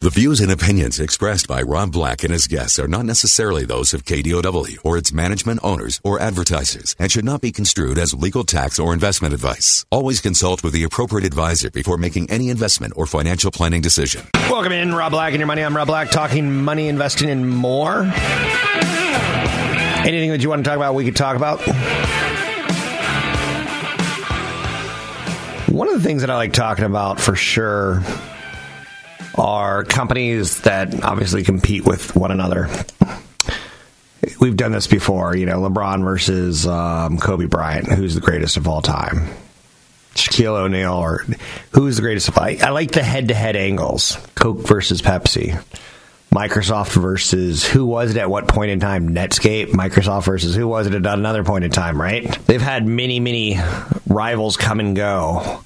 The views and opinions expressed by Rob Black and his guests are not necessarily those of KDOW or its management owners or advertisers and should not be construed as legal tax or investment advice. Always consult with the appropriate advisor before making any investment or financial planning decision. Welcome in, Rob Black and your money. I'm Rob Black, talking money, investing, and more. Anything that you want to talk about, we could talk about. One of the things that I like talking about for sure are companies that obviously compete with one another. We've done this before, you know, LeBron versus um, Kobe Bryant, who's the greatest of all time. Shaquille O'Neal, or who's the greatest of I, I like the head to head angles Coke versus Pepsi. Microsoft versus who was it at what point in time? Netscape, Microsoft versus who was it at another point in time, right? They've had many, many rivals come and go.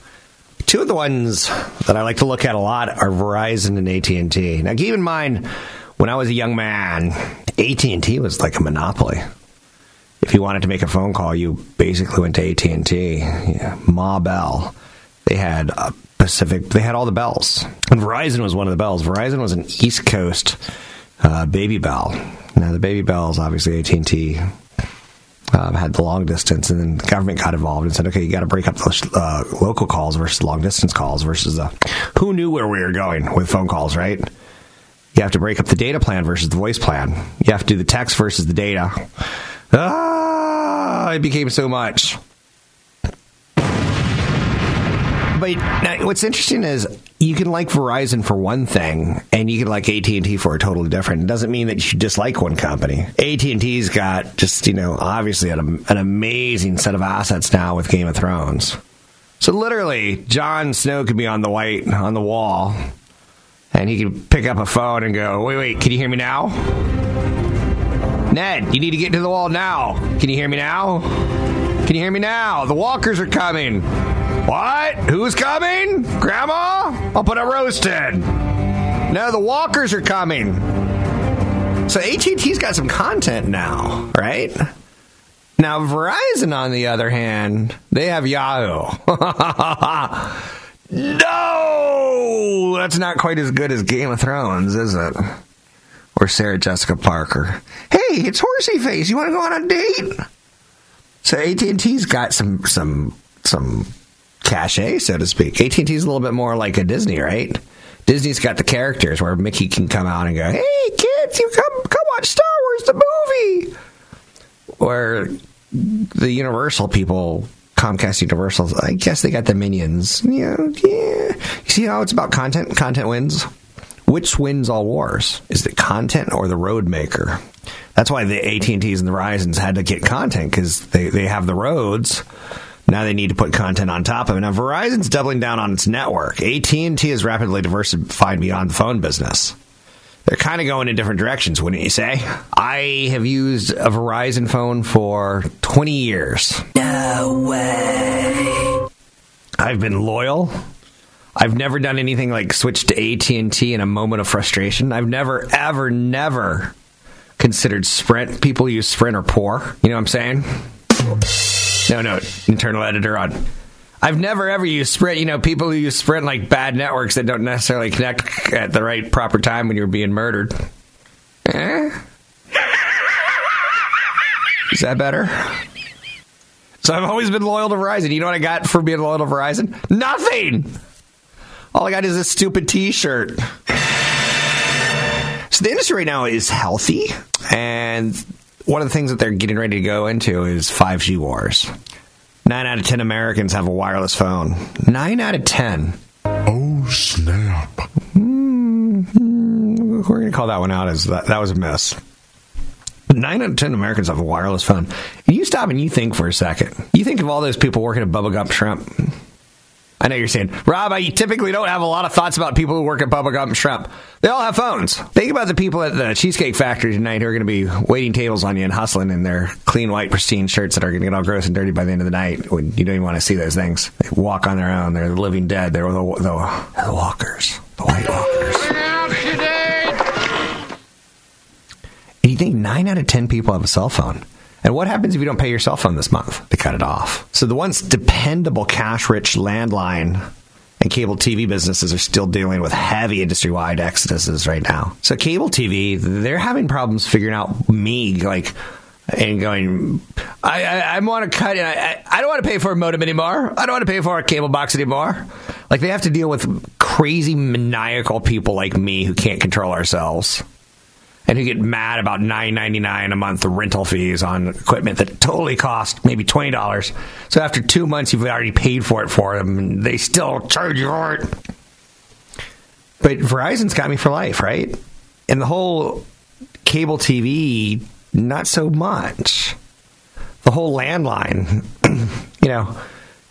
Two of the ones that I like to look at a lot are Verizon and AT&T. Now keep in mind, when I was a young man, AT&T was like a monopoly. If you wanted to make a phone call, you basically went to AT&T, yeah, Ma Bell. They had a Pacific. They had all the bells, and Verizon was one of the bells. Verizon was an East Coast uh, baby bell. Now the baby bells, obviously AT and T um, had the long distance, and then the government got involved and said, "Okay, you got to break up those uh, local calls versus long distance calls versus the who knew where we were going with phone calls, right?" You have to break up the data plan versus the voice plan. You have to do the text versus the data. Ah, it became so much. But what's interesting is you can like Verizon for one thing, and you can like AT and T for a totally different. It doesn't mean that you should dislike one company. AT and T's got just you know obviously an, an amazing set of assets now with Game of Thrones. So literally, Jon Snow could be on the white on the wall, and he could pick up a phone and go, "Wait, wait, can you hear me now?" Ned, you need to get to the wall now. Can you hear me now? Can you hear me now? The walkers are coming. What? Who's coming? Grandma? I'll put a roast in. No, the walkers are coming. So AT&T's got some content now, right? Now Verizon, on the other hand, they have Yahoo. no, that's not quite as good as Game of Thrones, is it? Or Sarah Jessica Parker. Hey, it's Horsey Face. You want to go on a date? So AT&T's got some some some cachet, so to speak. AT&T is a little bit more like a Disney, right? Disney's got the characters where Mickey can come out and go, "Hey kids, you come come watch Star Wars the movie." Or the Universal people, Comcast Universal, I guess they got the Minions. Yeah, yeah. You see how it's about content? Content wins. Which wins all wars? Is it content or the road maker? That's why the AT&Ts and the Verizons had to get content because they, they have the roads. Now they need to put content on top of it. Now Verizon's doubling down on its network. AT&T is rapidly diversifying beyond the phone business. They're kind of going in different directions, wouldn't you say? I have used a Verizon phone for 20 years. No way. I've been loyal. I've never done anything like switch to AT&T in a moment of frustration. I've never ever never considered Sprint. People use Sprint are poor. You know what I'm saying? No, no, internal editor on. I've never ever used Sprint. You know, people who use Sprint like bad networks that don't necessarily connect at the right proper time when you're being murdered. Eh? Is that better? So I've always been loyal to Verizon. You know what I got for being loyal to Verizon? Nothing. All I got is this stupid T-shirt. So the industry right now is healthy, and one of the things that they're getting ready to go into is 5G wars. Nine out of ten Americans have a wireless phone. Nine out of ten. Oh snap! Mm-hmm. We're going to call that one out as that, that was a miss. Nine out of ten Americans have a wireless phone. And you stop and you think for a second. You think of all those people working at Bubba Gump Shrimp. I know you're saying, Rob, I typically don't have a lot of thoughts about people who work at Bubba Gump Shrimp. They all have phones. Think about the people at the Cheesecake Factory tonight who are going to be waiting tables on you and hustling in their clean, white, pristine shirts that are going to get all gross and dirty by the end of the night when you don't even want to see those things. They walk on their own. They're the living dead. They're the, the, the walkers, the white walkers. And you think nine out of ten people have a cell phone. And what happens if you don't pay your cell phone this month? They cut it off. So the once dependable cash rich landline and cable TV businesses are still dealing with heavy industry wide exoduses right now. So cable TV, they're having problems figuring out me, like, and going, I, I, I want to cut it. I, I don't want to pay for a modem anymore. I don't want to pay for a cable box anymore. Like they have to deal with crazy maniacal people like me who can't control ourselves and who get mad about nine ninety nine a month rental fees on equipment that totally cost maybe twenty dollars. So after two months, you've already paid for it for them, and they still charge you for it. But Verizon's got me for life, right? And the whole cable TV, not so much. The whole landline, you know.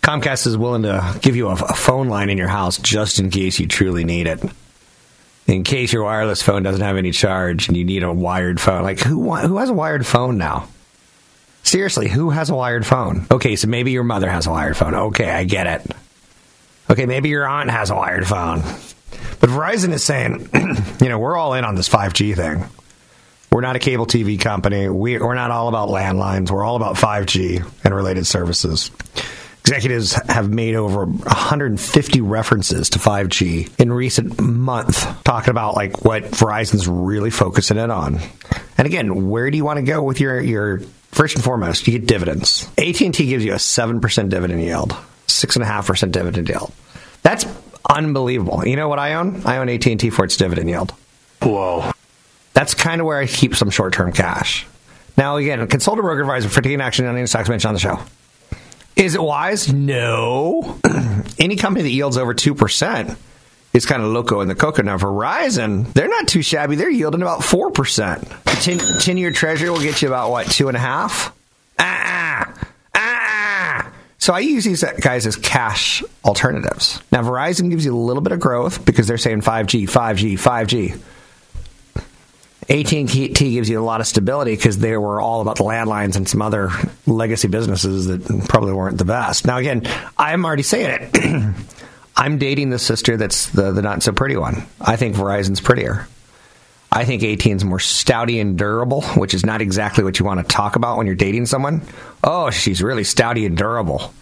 Comcast is willing to give you a, a phone line in your house just in case you truly need it in case your wireless phone doesn't have any charge and you need a wired phone. Like who who has a wired phone now? Seriously, who has a wired phone? Okay, so maybe your mother has a wired phone. Okay, I get it. Okay, maybe your aunt has a wired phone. But Verizon is saying, you know, we're all in on this 5G thing. We're not a cable TV company. We, we're not all about landlines. We're all about 5G and related services. Executives have made over 150 references to 5G in recent month, talking about like what Verizon's really focusing in on. And again, where do you want to go with your your first and foremost? You get dividends. AT and T gives you a seven percent dividend yield, six and a half percent dividend yield. That's unbelievable. You know what I own? I own AT and T for its dividend yield. Whoa. That's kind of where I keep some short term cash. Now, again, consult a broker advisor for taking action on any stocks mentioned on the show. Is it wise? No. Any company that yields over 2% is kind of loco in the cocoa. Now, Verizon, they're not too shabby. They're yielding about 4%. 10, year treasury will get you about, what, two and a half? Ah, ah. So I use these guys as cash alternatives. Now, Verizon gives you a little bit of growth because they're saying 5G, 5G, 5G. AT&T gives you a lot of stability because they were all about the landlines and some other legacy businesses that probably weren't the best. Now, again, I'm already saying it. I'm dating the sister that's the, the not so pretty one. I think Verizon's prettier. I think AT&T's more stouty and durable, which is not exactly what you want to talk about when you're dating someone. Oh, she's really stouty and durable.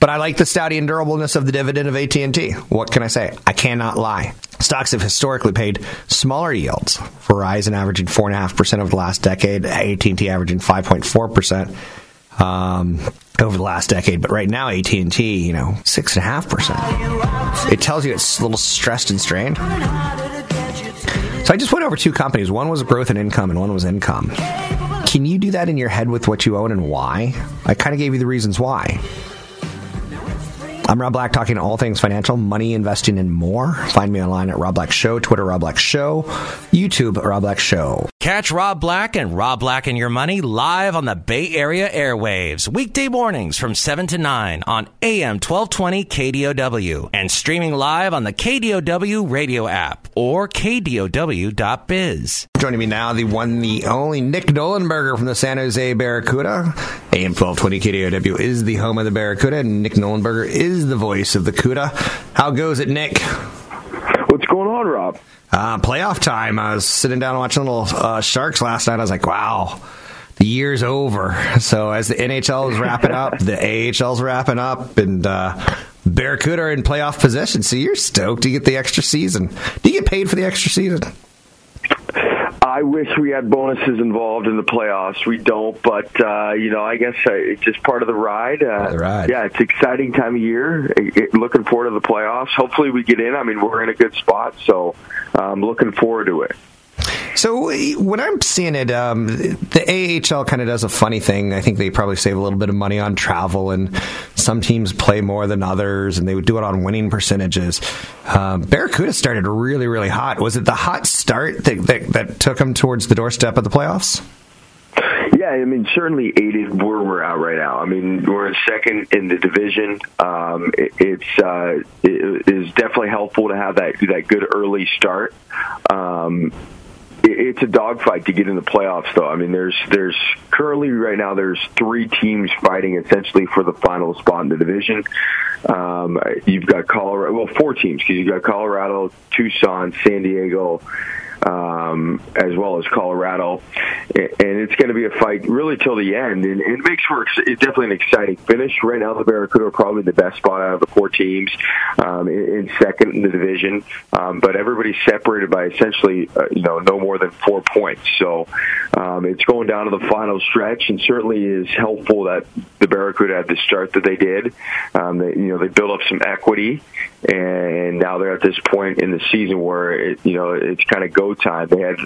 But I like the stouty and durableness of the dividend of AT&T. What can I say? I cannot lie. Stocks have historically paid smaller yields. Verizon averaging 4.5% over the last decade, AT&T averaging 5.4%. Um, over the last decade, but right now AT and T, you know, six and a half percent. It tells you it's a little stressed and strained. So I just went over two companies. One was growth and income, and one was income. Can you do that in your head with what you own and why? I kind of gave you the reasons why. I'm Rob Black, talking all things financial, money, investing, and more. Find me online at Rob Black Show, Twitter Rob Black Show, YouTube Rob Black Show. Catch Rob Black and Rob Black and Your Money live on the Bay Area airwaves, weekday mornings from 7 to 9 on AM 1220 KDOW and streaming live on the KDOW radio app or KDOW.biz. Joining me now, the one, the only Nick Nollenberger from the San Jose Barracuda. AM 1220 KDOW is the home of the Barracuda, and Nick Nollenberger is the voice of the CUDA. How goes it, Nick? What's going on, Rob? Uh, playoff time. I was sitting down watching little uh, Sharks last night. I was like, wow, the year's over. So as the NHL is wrapping up, the AHL's wrapping up, and uh, Barracuda are in playoff position. So you're stoked to get the extra season. Do you get paid for the extra season? I wish we had bonuses involved in the playoffs. We don't, but uh, you know, I guess uh, it's just part of the ride. Uh, the ride. Yeah, it's exciting time of year. It, it, looking forward to the playoffs. Hopefully, we get in. I mean, we're in a good spot, so I'm um, looking forward to it. So when I'm seeing it, um, the AHL kind of does a funny thing. I think they probably save a little bit of money on travel, and some teams play more than others, and they would do it on winning percentages. Um, Barracuda started really, really hot. Was it the hot start that, that, that took them towards the doorstep of the playoffs? Yeah, I mean, certainly aided where we're at right now. I mean, we're second in the division. Um, it, it's uh, it is definitely helpful to have that that good early start. Um, it's a dogfight to get in the playoffs, though. I mean, there's there's currently right now there's three teams fighting essentially for the final spot in the division. Um, you've got Colorado, well, four teams because you've got Colorado, Tucson, San Diego, um, as well as Colorado, and it's going to be a fight really till the end. And it makes for it's definitely an exciting finish. Right now, the Barracuda are probably the best spot out of the four teams um, in, second in the division, um, but everybody's separated by essentially uh, you know no more than four points. So um, it's going down to the final stretch, and certainly is helpful that the Barracuda had the start that they did. Um, they, you know they built up some equity, and now they're at this point in the season where it, you know it's kind of go time. They had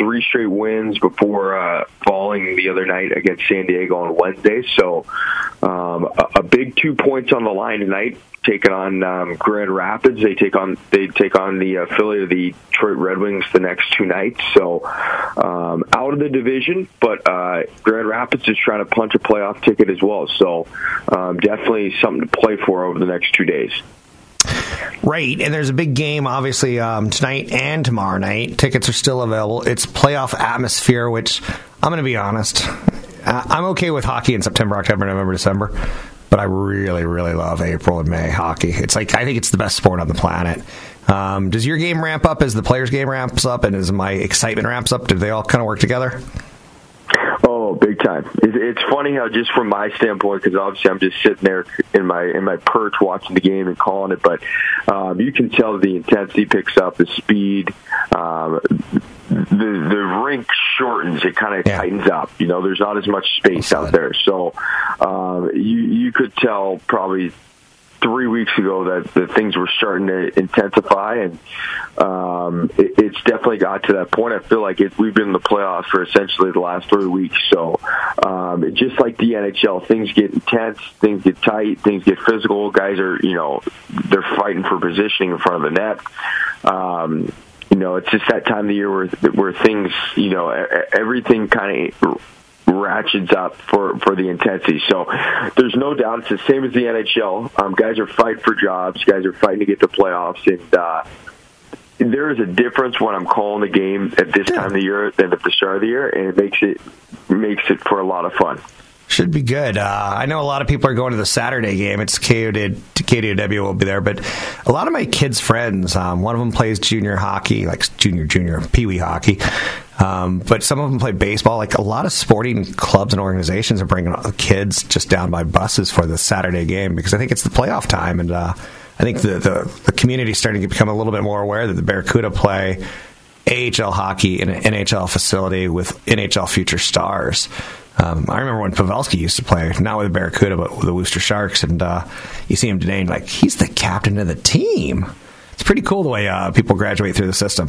three straight wins before uh, falling the other night against San Diego on Wednesday. So um, a, a big two points on the line tonight, taking on um, Grand Rapids. They take on they take on the affiliate of the Detroit Red Wings the next two nights. So um, out of the division, but uh, Grand Rapids is trying to punch a playoff ticket as well. So um, definitely something to play for over the next two days. Right, and there's a big game, obviously, um, tonight and tomorrow night. Tickets are still available. It's playoff atmosphere, which I'm going to be honest, I'm okay with hockey in September, October, November, December, but I really, really love April and May hockey. It's like I think it's the best sport on the planet. Um, does your game ramp up as the players' game ramps up, and as my excitement ramps up? Do they all kind of work together? Oh, big time! It's funny how just from my standpoint, because obviously I'm just sitting there in my in my perch watching the game and calling it, but um, you can tell the intensity picks up, the speed, um, the the rink shortens. It kind of yeah. tightens up. You know, there's not as much space out there, so um, you you could tell probably three weeks ago that, that things were starting to intensify, and um, it, it's definitely got to that point. I feel like it, we've been in the playoffs for essentially the last three weeks. So, um, just like the NHL, things get intense, things get tight, things get physical. Guys are, you know, they're fighting for positioning in front of the net. Um, you know, it's just that time of the year where where things, you know, everything kind of ratchets up for for the intensity. So there's no doubt it's the same as the NHL. Um, guys are fighting for jobs. Guys are fighting to get to playoffs, and uh, there is a difference when I'm calling the game at this time of the year than at the start of the year, and it makes it makes it for a lot of fun. Should be good. Uh, I know a lot of people are going to the Saturday game. It's KOD, KDOW will be there, but a lot of my kids' friends, um, one of them plays junior hockey, like junior, junior, pee wee hockey. Um, but some of them play baseball. Like a lot of sporting clubs and organizations are bringing kids just down by buses for the Saturday game because I think it's the playoff time, and uh, I think the, the the community is starting to become a little bit more aware that the Barracuda play AHL hockey in an NHL facility with NHL future stars. Um, I remember when Pavelski used to play, not with the Barracuda, but with the Worcester Sharks, and uh, you see him today, and like he's the captain of the team. It's pretty cool the way uh, people graduate through the system.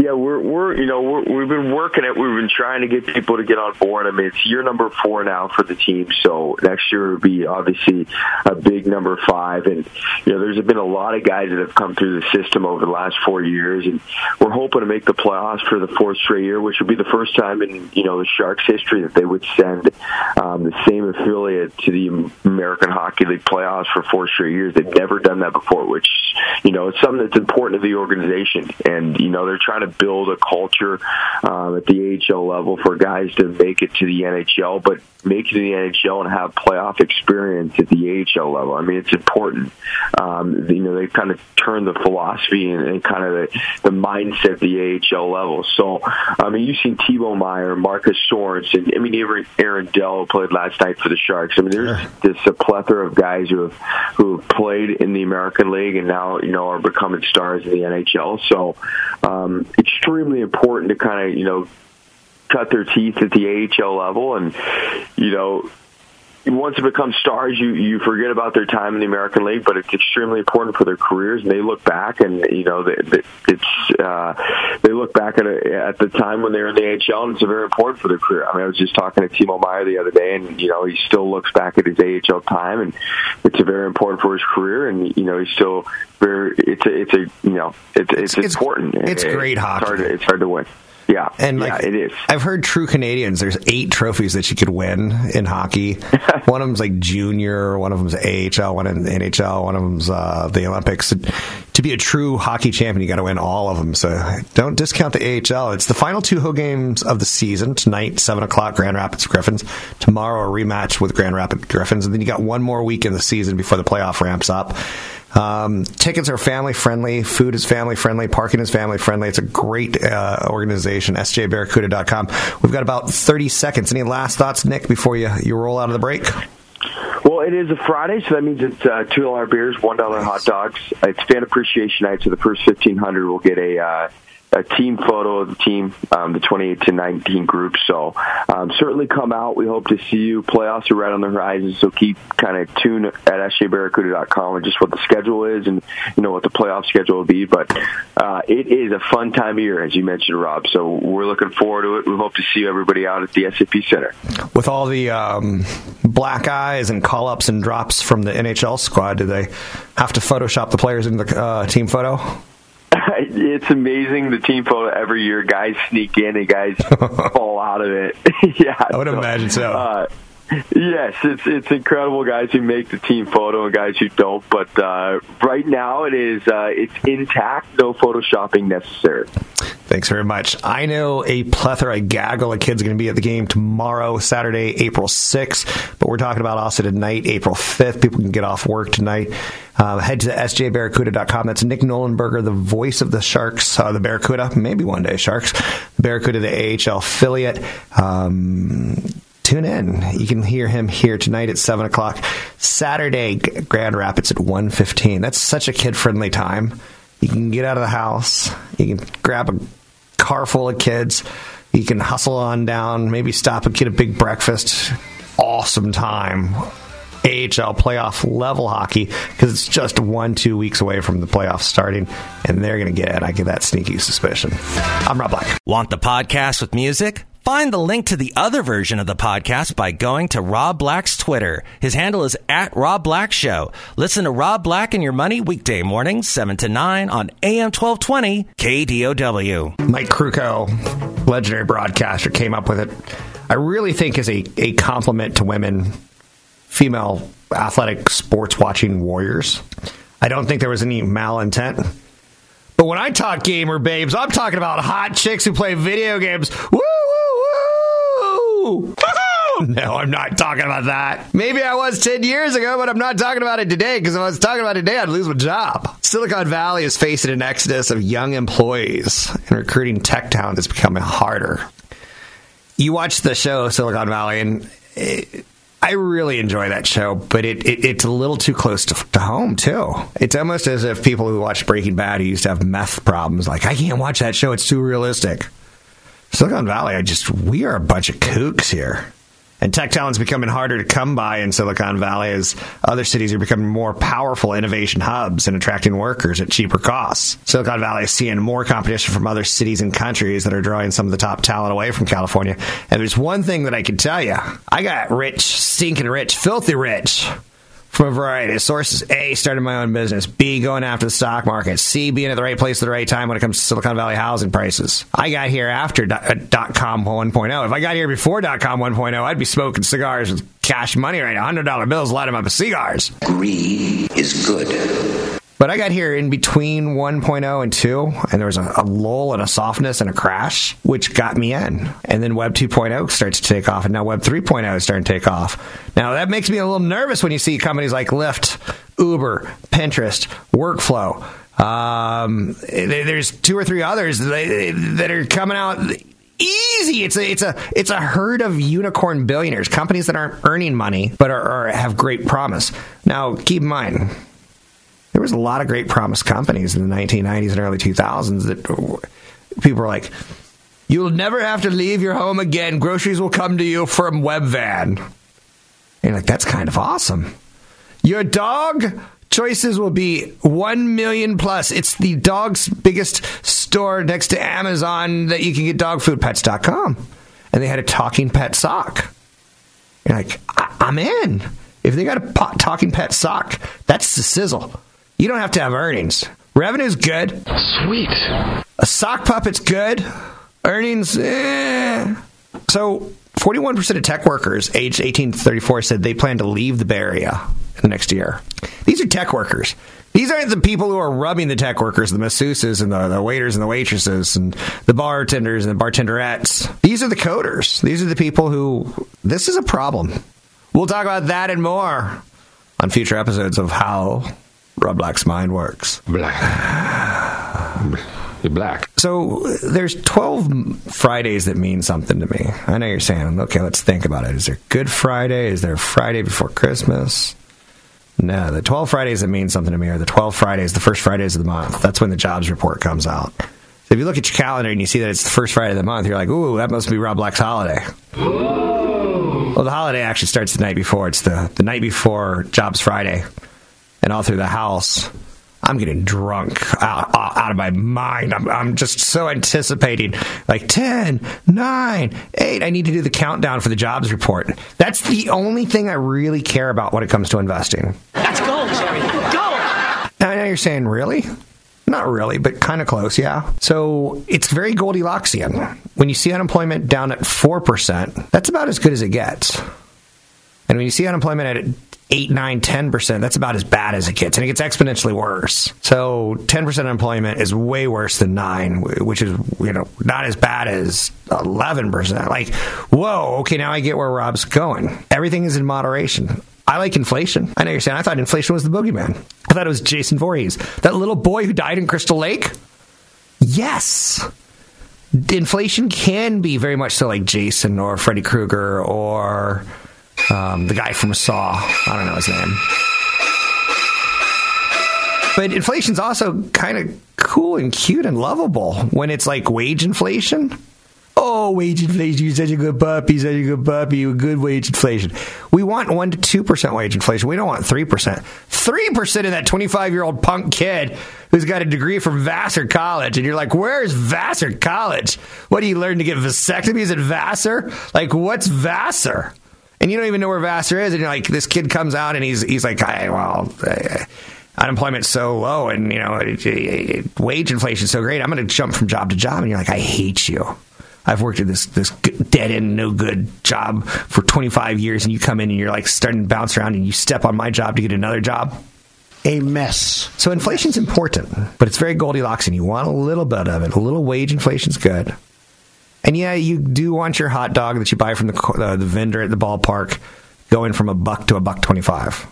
Yeah, we're we're you know we have been working it. We've been trying to get people to get on board. I mean, it's year number four now for the team, so next year will be obviously a big number five. And you know, there's been a lot of guys that have come through the system over the last four years, and we're hoping to make the playoffs for the fourth straight year, which would be the first time in you know the Sharks' history that they would send um, the same affiliate to the American Hockey League playoffs for four straight years. They've never done that before, which you know it's something that's important to the organization, and you know they're trying to build a culture um, at the AHL level for guys to make it to the NHL, but make it to the NHL and have playoff experience at the AHL level. I mean, it's important. Um, you know, they kind of turn the philosophy and, and kind of the, the mindset at the AHL level. So, I mean, you've seen Timo Meier, Marcus Sorensen. I mean, even Aaron Dell played last night for the Sharks. I mean, there's just a plethora of guys who have who have played in the American League and now you know are becoming stars in the NHL. So, um, extremely important to kind of you know cut their teeth at the AHL level, and you know once it become stars, you you forget about their time in the American League, but it's extremely important for their careers. And they look back, and you know, they, they, it's uh, they look back at it at the time when they were in the AHL, and it's very important for their career. I mean, I was just talking to Timo Meier the other day, and you know, he still looks back at his AHL time, and it's a very important for his career, and you know, he's still very. It's a, it's a, you know, it's it's, It's- important. it's great it's hockey. Hard it's hard to win. Yeah, And yeah, like it is. I've heard true Canadians. There's eight trophies that you could win in hockey. one of them's like junior. One of them's AHL. One in the NHL. One of them's uh, the Olympics. To be a true hockey champion, you got to win all of them. So don't discount the AHL. It's the final two home games of the season tonight, seven o'clock, Grand Rapids Griffins. Tomorrow, a rematch with Grand Rapids Griffins, and then you got one more week in the season before the playoff ramps up. Um, tickets are family friendly. Food is family friendly. Parking is family friendly. It's a great uh, organization. SJBarracuda.com. We've got about 30 seconds. Any last thoughts, Nick, before you, you roll out of the break? Well, it is a Friday, so that means it's uh, two dollar beers, one dollar hot dogs. It's fan appreciation night, so the first fifteen hundred will get a uh, a team photo of the team, um, the twenty eight to nineteen group. So um, certainly come out. We hope to see you. Playoffs are right on the horizon, so keep kind of tuned at sjbarracuda.com and just what the schedule is, and you know what the playoff schedule will be. But uh, it is a fun time of year, as you mentioned, Rob. So we're looking forward to it. We hope to see everybody out at the SAP Center. With all the um, black eyes and call ups and drops from the NHL squad, do they have to Photoshop the players in the uh, team photo? it's amazing the team photo every year. Guys sneak in and guys fall out of it. yeah, I would imagine so. Uh, yes, it's it's incredible guys who make the team photo and guys who don't. But uh, right now it is uh, it's intact, no photoshopping necessary. Thanks very much. I know a plethora, a gaggle of kids are going to be at the game tomorrow, Saturday, April 6th, but we're talking about also tonight, April 5th. People can get off work tonight. Uh, head to sjbarracuda.com. That's Nick Nollenberger, the voice of the Sharks, uh, the Barracuda, maybe one day Sharks. Barracuda, the AHL affiliate. Um, tune in. You can hear him here tonight at seven o'clock. Saturday, Grand Rapids at one fifteen. That's such a kid friendly time. You can get out of the house. You can grab a car full of kids. You can hustle on down. Maybe stop and get a big breakfast. Awesome time. AHL playoff level hockey because it's just one, two weeks away from the playoffs starting, and they're going to get it. I get that sneaky suspicion. I'm Rob Black. Want the podcast with music? Find the link to the other version of the podcast by going to Rob Black's Twitter. His handle is at Rob Black Show. Listen to Rob Black and Your Money weekday mornings, 7 to 9 on AM 1220 KDOW. Mike Krukow, legendary broadcaster, came up with it. I really think is a, a compliment to women, female athletic sports watching warriors. I don't think there was any malintent. But when I talk gamer babes, I'm talking about hot chicks who play video games. Woo, No, I'm not talking about that. Maybe I was 10 years ago, but I'm not talking about it today because if I was talking about it today, I'd lose my job. Silicon Valley is facing an exodus of young employees, and recruiting tech talent is becoming harder. You watch the show Silicon Valley, and it, I really enjoy that show, but it, it it's a little too close to, to home too. It's almost as if people who watch Breaking Bad who used to have meth problems, like I can't watch that show; it's too realistic. Silicon Valley, I just we are a bunch of kooks here. And tech talent's becoming harder to come by in Silicon Valley as other cities are becoming more powerful innovation hubs and attracting workers at cheaper costs. Silicon Valley is seeing more competition from other cities and countries that are drawing some of the top talent away from California. And there's one thing that I can tell you I got rich, stinking rich, filthy rich from a variety of sources. A, starting my own business. B, going after the stock market. C, being at the right place at the right time when it comes to Silicon Valley housing prices. I got here after dot, uh, dot com 1.0. If I got here before dot com 1.0, I'd be smoking cigars with cash money right now. $100 bills, light them up with cigars. Greed is good. But I got here in between 1.0 and 2, and there was a, a, lull and a softness and a crash, which got me in. And then Web 2.0 starts to take off, and now Web 3.0 is starting to take off. Now, that makes me a little nervous when you see companies like Lyft, Uber, Pinterest, Workflow. Um, there's two or three others that are coming out easy. It's a it's a it's a herd of unicorn billionaires, companies that aren't earning money but are, are have great promise. Now, keep in mind, there was a lot of great promise companies in the 1990s and early 2000s that people were like, "You'll never have to leave your home again. Groceries will come to you from Webvan." And you're like, "That's kind of awesome." Your dog choices will be 1 million plus. It's the dog's biggest store next to Amazon that you can get dogfoodpets.com. And they had a talking pet sock. You're like, I- I'm in. If they got a talking pet sock, that's the sizzle. You don't have to have earnings. Revenue's good. Sweet. A sock puppet's good. Earnings, eh. So, 41% of tech workers aged 18 to 34 said they plan to leave the Bay Area in the next year. These are tech workers. These aren't the people who are rubbing the tech workers, the masseuses and the, the waiters and the waitresses and the bartenders and the bartenderettes. These are the coders. These are the people who, this is a problem. We'll talk about that and more on future episodes of how Rob Black's mind works. Black. You're black. So there's 12 Fridays that mean something to me. I know you're saying, okay, let's think about it. Is there Good Friday? Is there a Friday before Christmas? No, the 12 Fridays that mean something to me are the 12 Fridays, the first Fridays of the month. That's when the jobs report comes out. So if you look at your calendar and you see that it's the first Friday of the month, you're like, ooh, that must be Rob Black's holiday. Well, the holiday actually starts the night before. It's the, the night before Jobs Friday. And all through the house, I'm getting drunk out, out of my mind. I'm, I'm just so anticipating like 10, 9, 8. I need to do the countdown for the jobs report. That's the only thing I really care about when it comes to investing. That's gold, Jerry. Gold! Now, I know you're saying, really? Not really, but kind of close, yeah. So it's very Goldilocksian. When you see unemployment down at 4%, that's about as good as it gets. And when you see unemployment at 8, 9, 10%, that's about as bad as it gets. And it gets exponentially worse. So 10% unemployment is way worse than 9, which is, you know, not as bad as 11%. Like, whoa, okay, now I get where Rob's going. Everything is in moderation. I like inflation. I know you're saying I thought inflation was the boogeyman. I thought it was Jason Voorhees. That little boy who died in Crystal Lake? Yes. Inflation can be very much so like Jason or Freddy Krueger or um, the guy from Saw. I don't know his name. But inflation's also kind of cool and cute and lovable when it's like wage inflation. Oh, wage inflation, you're such a good puppy, such a good puppy, you're good wage inflation. We want 1% to 2% wage inflation. We don't want 3%. 3% of that 25 year old punk kid who's got a degree from Vassar College. And you're like, where's Vassar College? What do you learn to get vasectomies at Vassar? Like, what's Vassar? And you don't even know where Vassar is. And you're like, this kid comes out and he's, he's like, hey, well, uh, unemployment's so low and, you know, it, it, it, wage inflation's so great. I'm going to jump from job to job. And you're like, I hate you. I've worked at this this dead end, no good job for 25 years, and you come in and you're like starting to bounce around, and you step on my job to get another job. A mess. So inflation's important, but it's very Goldilocks, and you want a little bit of it. A little wage inflation's good. And yeah, you do want your hot dog that you buy from the uh, the vendor at the ballpark going from a buck to a buck twenty-five.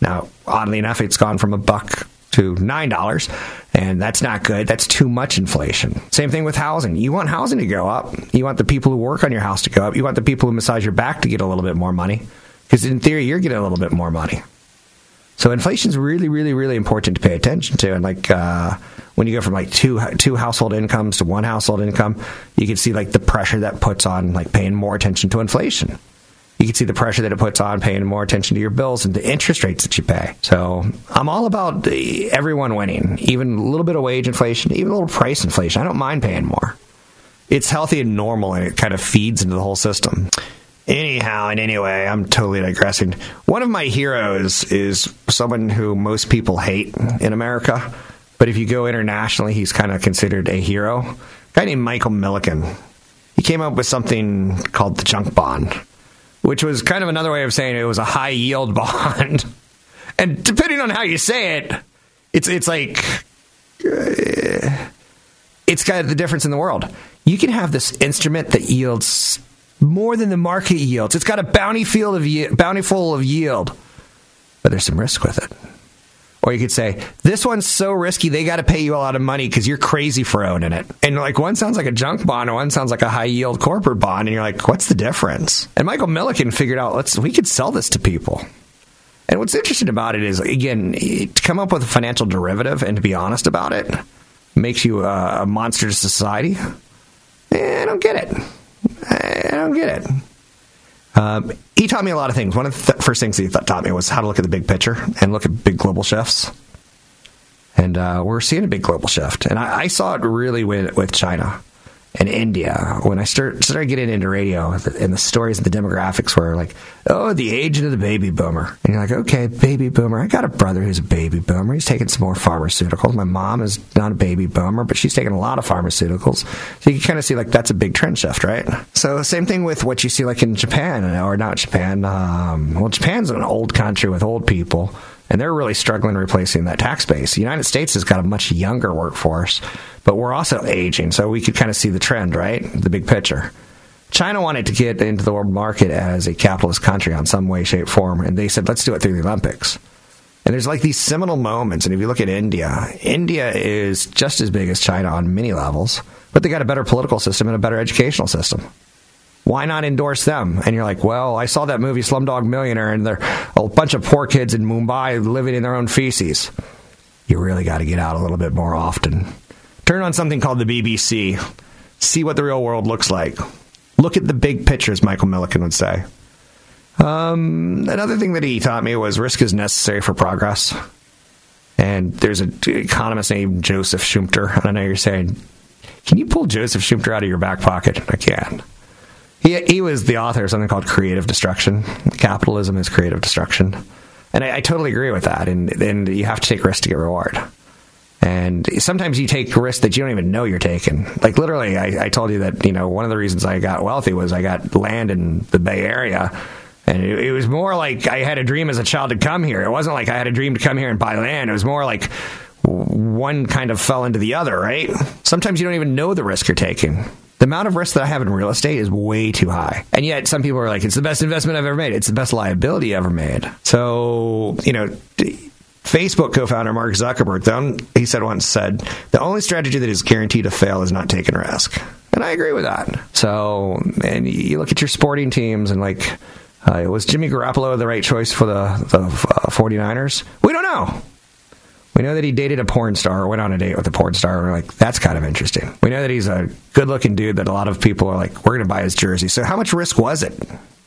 Now, oddly enough, it's gone from a buck to $9, and that's not good. That's too much inflation. Same thing with housing. You want housing to go up. You want the people who work on your house to go up. You want the people who massage your back to get a little bit more money, because in theory, you're getting a little bit more money. So inflation is really, really, really important to pay attention to. And like uh, when you go from like two two household incomes to one household income, you can see like the pressure that puts on like paying more attention to inflation you can see the pressure that it puts on paying more attention to your bills and the interest rates that you pay. So I'm all about everyone winning, even a little bit of wage inflation, even a little price inflation. I don't mind paying more. It's healthy and normal, and it kind of feeds into the whole system. Anyhow, and anyway, I'm totally digressing. One of my heroes is someone who most people hate in America, but if you go internationally, he's kind of considered a hero. A guy named Michael Milliken. He came up with something called the junk bond which was kind of another way of saying it was a high yield bond. and depending on how you say it, it's it's like uh, it's got the difference in the world. You can have this instrument that yields more than the market yields. It's got a bounty field of bountiful of yield, but there's some risk with it. Or you could say, this one's so risky, they got to pay you a lot of money because you're crazy for owning it. And like one sounds like a junk bond, and one sounds like a high yield corporate bond. And you're like, what's the difference? And Michael Milliken figured out, let's, we could sell this to people. And what's interesting about it is, again, to come up with a financial derivative and to be honest about it makes you a, monster to society. I don't get it. I don't get it. Um, he taught me a lot of things. One of the th- first things he th- taught me was how to look at the big picture and look at big global shifts. And uh, we're seeing a big global shift. And I, I saw it really with, with China and India when I start, started getting into radio and the stories and the demographics were like, oh, the age of the baby boomer. And you're like, okay, baby boomer. I got a brother who's a baby boomer. He's taking some more pharmaceuticals. My mom is not a baby boomer, but she's taking a lot of pharmaceuticals. So you can kind of see like that's a big trend shift, right? So same thing with what you see like in Japan or not Japan. Um, well, Japan's an old country with old people and they're really struggling replacing that tax base. The United States has got a much younger workforce, but we're also aging, so we could kind of see the trend, right? The big picture. China wanted to get into the world market as a capitalist country on some way, shape, form, and they said, let's do it through the Olympics. And there's like these seminal moments, and if you look at India, India is just as big as China on many levels, but they got a better political system and a better educational system why not endorse them? And you're like, well, I saw that movie Slumdog Millionaire, and they're a bunch of poor kids in Mumbai living in their own feces. You really got to get out a little bit more often. Turn on something called the BBC. See what the real world looks like. Look at the big pictures, Michael Milliken would say. Um, another thing that he taught me was risk is necessary for progress. And there's an economist named Joseph Schumpeter. I know you're saying, can you pull Joseph Schumpeter out of your back pocket? I can. He, he was the author of something called Creative Destruction. Capitalism is creative destruction. And I, I totally agree with that. And, and you have to take risk to get reward. And sometimes you take risks that you don't even know you're taking. Like literally, I, I, told you that you know one of the reasons I got wealthy was I got land in the Bay Area, and it, it, was more like I had a dream as a child to come here. It wasn't like I had a dream to come here and buy land. It was more like one kind of fell into the other. Right? Sometimes you don't even know the risk you're taking. The amount of risk that I have in real estate is way too high. And yet some people are like, it's the best investment I've ever made. It's the best liability ever made. So, you know, Facebook co-founder Mark Zuckerberg, he said once said, the only strategy that is guaranteed to fail is not taking risk. And I agree with that. So, and you look at your sporting teams and like, uh, was Jimmy Garoppolo the right choice for the, the uh, 49ers? We don't know. We know that he dated a porn star or went on a date with a porn star. We're like, that's kind of interesting. We know that he's a good looking dude that a lot of people are like, we're going to buy his jersey. So how much risk was it?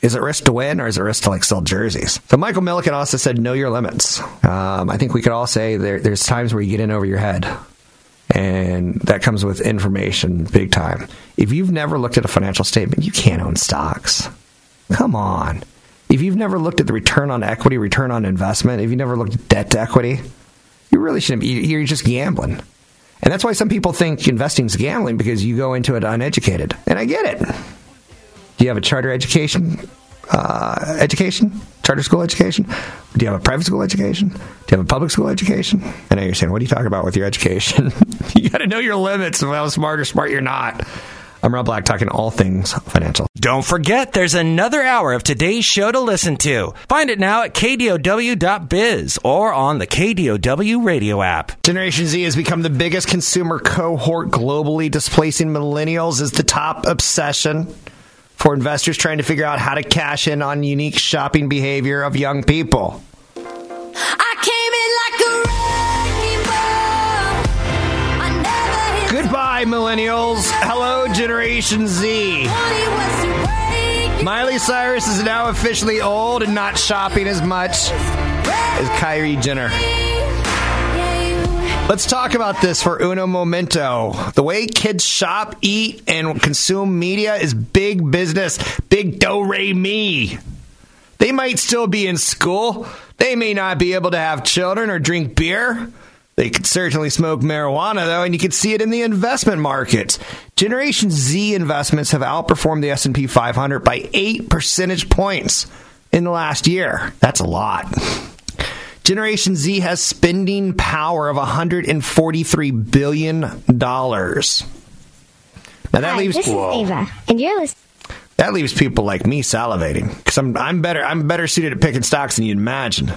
Is it risk to win or is it risk to like sell jerseys? So Michael Milliken also said, know your limits. Um, I think we could all say there, there's times where you get in over your head. And that comes with information big time. If you've never looked at a financial statement, you can't own stocks. Come on. If you've never looked at the return on equity, return on investment, if you've never looked at debt to equity, you really shouldn't be. You're just gambling. And that's why some people think investing is gambling because you go into it uneducated. And I get it. Do you have a charter education? Uh, education? Charter school education? Do you have a private school education? Do you have a public school education? I know you're saying, what are you talking about with your education? you got to know your limits of how smart or smart you're not. I'm Rob Black, talking all things financial. Don't forget, there's another hour of today's show to listen to. Find it now at kdow.biz or on the KDOW radio app. Generation Z has become the biggest consumer cohort globally, displacing millennials as the top obsession for investors trying to figure out how to cash in on unique shopping behavior of young people. Goodbye, millennials. Hello, Generation Z. Miley Cyrus is now officially old and not shopping as much as Kylie Jenner. Let's talk about this for uno momento. The way kids shop, eat, and consume media is big business, big do re mi. They might still be in school. They may not be able to have children or drink beer. They could certainly smoke marijuana, though, and you can see it in the investment markets. Generation Z investments have outperformed the S&P 500 by 8 percentage points in the last year. That's a lot. Generation Z has spending power of 143 billion dollars. Now that Hi, leaves this is Ava, and you're listening. That leaves people like me salivating because I'm I'm better I'm better suited at picking stocks than you'd imagine.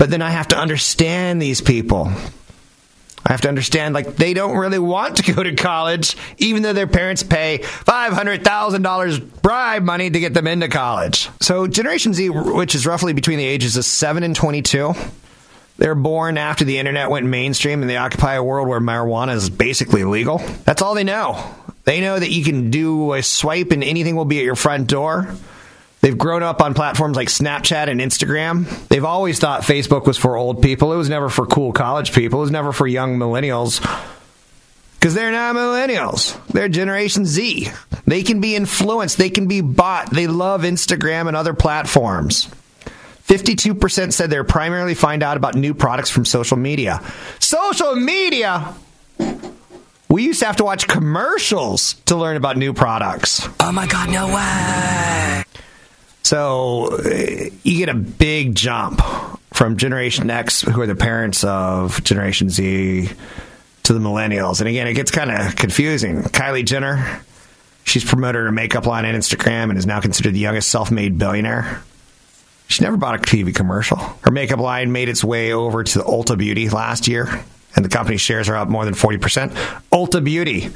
But then I have to understand these people. I have to understand, like, they don't really want to go to college, even though their parents pay $500,000 bribe money to get them into college. So, Generation Z, which is roughly between the ages of 7 and 22, they're born after the internet went mainstream and they occupy a world where marijuana is basically legal. That's all they know. They know that you can do a swipe and anything will be at your front door. They've grown up on platforms like Snapchat and Instagram. They've always thought Facebook was for old people. It was never for cool college people. It was never for young millennials. Because they're not millennials. They're Generation Z. They can be influenced. They can be bought. They love Instagram and other platforms. 52% said they're primarily find out about new products from social media. Social media? We used to have to watch commercials to learn about new products. Oh my God, no way. So uh, you get a big jump from Generation X, who are the parents of Generation Z, to the millennials. And again, it gets kind of confusing. Kylie Jenner, she's promoted her makeup line on Instagram and is now considered the youngest self made billionaire. She never bought a TV commercial. Her makeup line made its way over to Ulta Beauty last year, and the company's shares are up more than 40%. Ulta Beauty.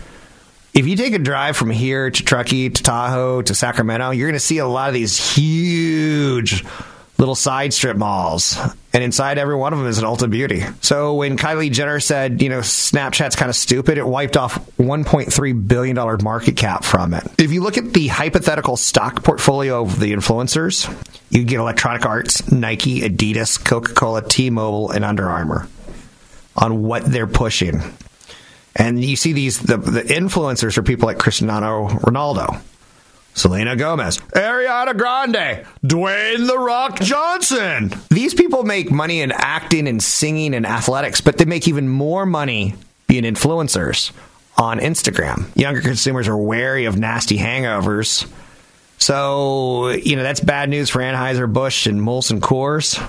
If you take a drive from here to Truckee to Tahoe to Sacramento, you're going to see a lot of these huge little side strip malls. And inside every one of them is an Ulta Beauty. So when Kylie Jenner said, you know, Snapchat's kind of stupid, it wiped off $1.3 billion market cap from it. If you look at the hypothetical stock portfolio of the influencers, you get Electronic Arts, Nike, Adidas, Coca Cola, T Mobile, and Under Armour on what they're pushing. And you see these, the, the influencers are people like Cristiano Ronaldo. Selena Gomez, Ariana Grande, Dwayne The Rock Johnson. These people make money in acting and singing and athletics, but they make even more money being influencers on Instagram. Younger consumers are wary of nasty hangovers. So, you know, that's bad news for Anheuser-Busch and Molson Coors.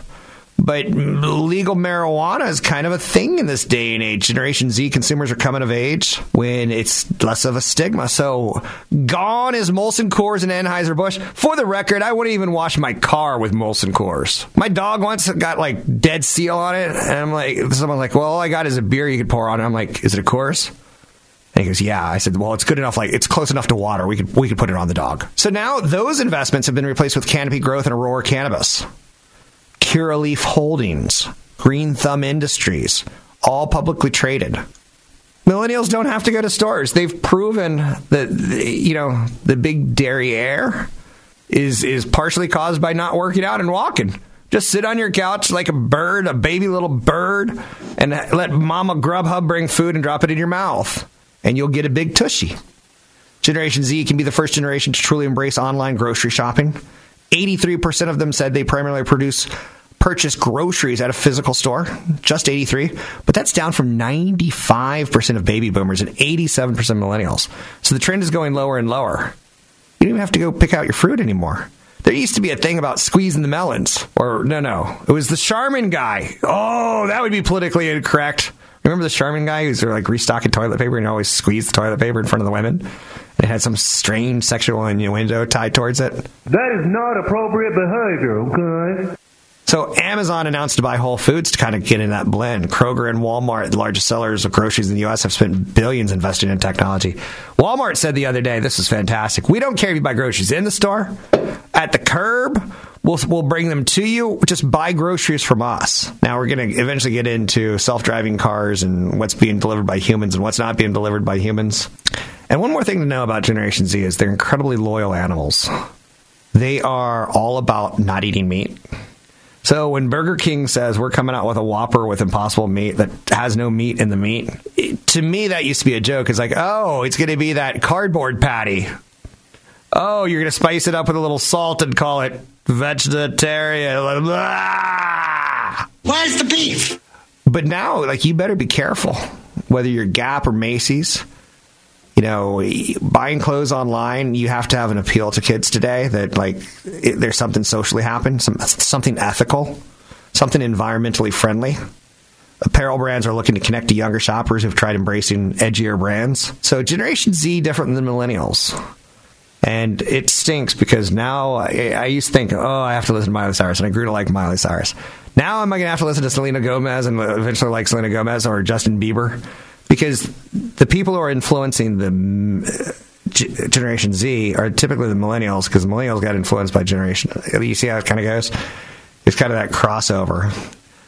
But legal marijuana is kind of a thing in this day and age. Generation Z consumers are coming of age when it's less of a stigma. So gone is Molson Coors and Anheuser-Busch. For the record, I wouldn't even wash my car with Molson Coors. My dog once got like dead seal on it. And I'm like, someone's like, well, all I got is a beer you could pour on it. I'm like, is it a Coors? And he goes, "Yeah." I said, "Well, it's good enough. Like it's close enough to water. We could we could put it on the dog." So now those investments have been replaced with Canopy Growth and Aurora Cannabis. Curaleaf Holdings, Green Thumb Industries, all publicly traded. Millennials don't have to go to stores. They've proven that you know the big derriere is is partially caused by not working out and walking. Just sit on your couch like a bird, a baby little bird, and let Mama Grubhub bring food and drop it in your mouth, and you'll get a big tushy. Generation Z can be the first generation to truly embrace online grocery shopping. 83% of them said they primarily produce purchase groceries at a physical store, just 83, but that's down from 95% of baby boomers and 87% of millennials. So the trend is going lower and lower. You don't even have to go pick out your fruit anymore. There used to be a thing about squeezing the melons. Or, no, no. It was the Charmin guy. Oh, that would be politically incorrect. Remember the Charmin guy who's like restocking toilet paper and always squeezed the toilet paper in front of the women? It had some strange sexual innuendo tied towards it. That is not appropriate behavior, okay? So Amazon announced to buy Whole Foods to kind of get in that blend. Kroger and Walmart, the largest sellers of groceries in the U.S., have spent billions investing in technology. Walmart said the other day, "This is fantastic. We don't care if you buy groceries in the store, at the curb. We'll we'll bring them to you. Just buy groceries from us." Now we're going to eventually get into self-driving cars and what's being delivered by humans and what's not being delivered by humans. And one more thing to know about Generation Z is they're incredibly loyal animals. They are all about not eating meat. So when Burger King says we're coming out with a Whopper with Impossible meat that has no meat in the meat, it, to me that used to be a joke. It's like, oh, it's going to be that cardboard patty. Oh, you're going to spice it up with a little salt and call it vegetarian. Blah. Where's the beef? But now, like, you better be careful. Whether you're Gap or Macy's, you know, buying clothes online, you have to have an appeal to kids today that like it, there's something socially happen, some, something ethical, something environmentally friendly. Apparel brands are looking to connect to younger shoppers who've tried embracing edgier brands. So Generation Z different than millennials. And it stinks because now I, I, used to think, oh, I have to listen to Miley Cyrus, and I grew to like Miley Cyrus. Now am I going to have to listen to Selena Gomez and eventually like Selena Gomez or Justin Bieber? Because the people who are influencing the Generation Z are typically the millennials because millennials got influenced by Generation. You see how it kind of goes? It's kind of that crossover.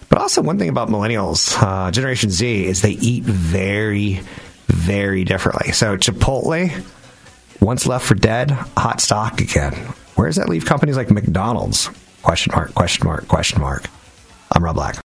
But also, one thing about millennials, uh, Generation Z, is they eat very, very differently. So, Chipotle, once left for dead, hot stock again. Where does that leave companies like McDonald's? Question mark, question mark, question mark. I'm Rob Black.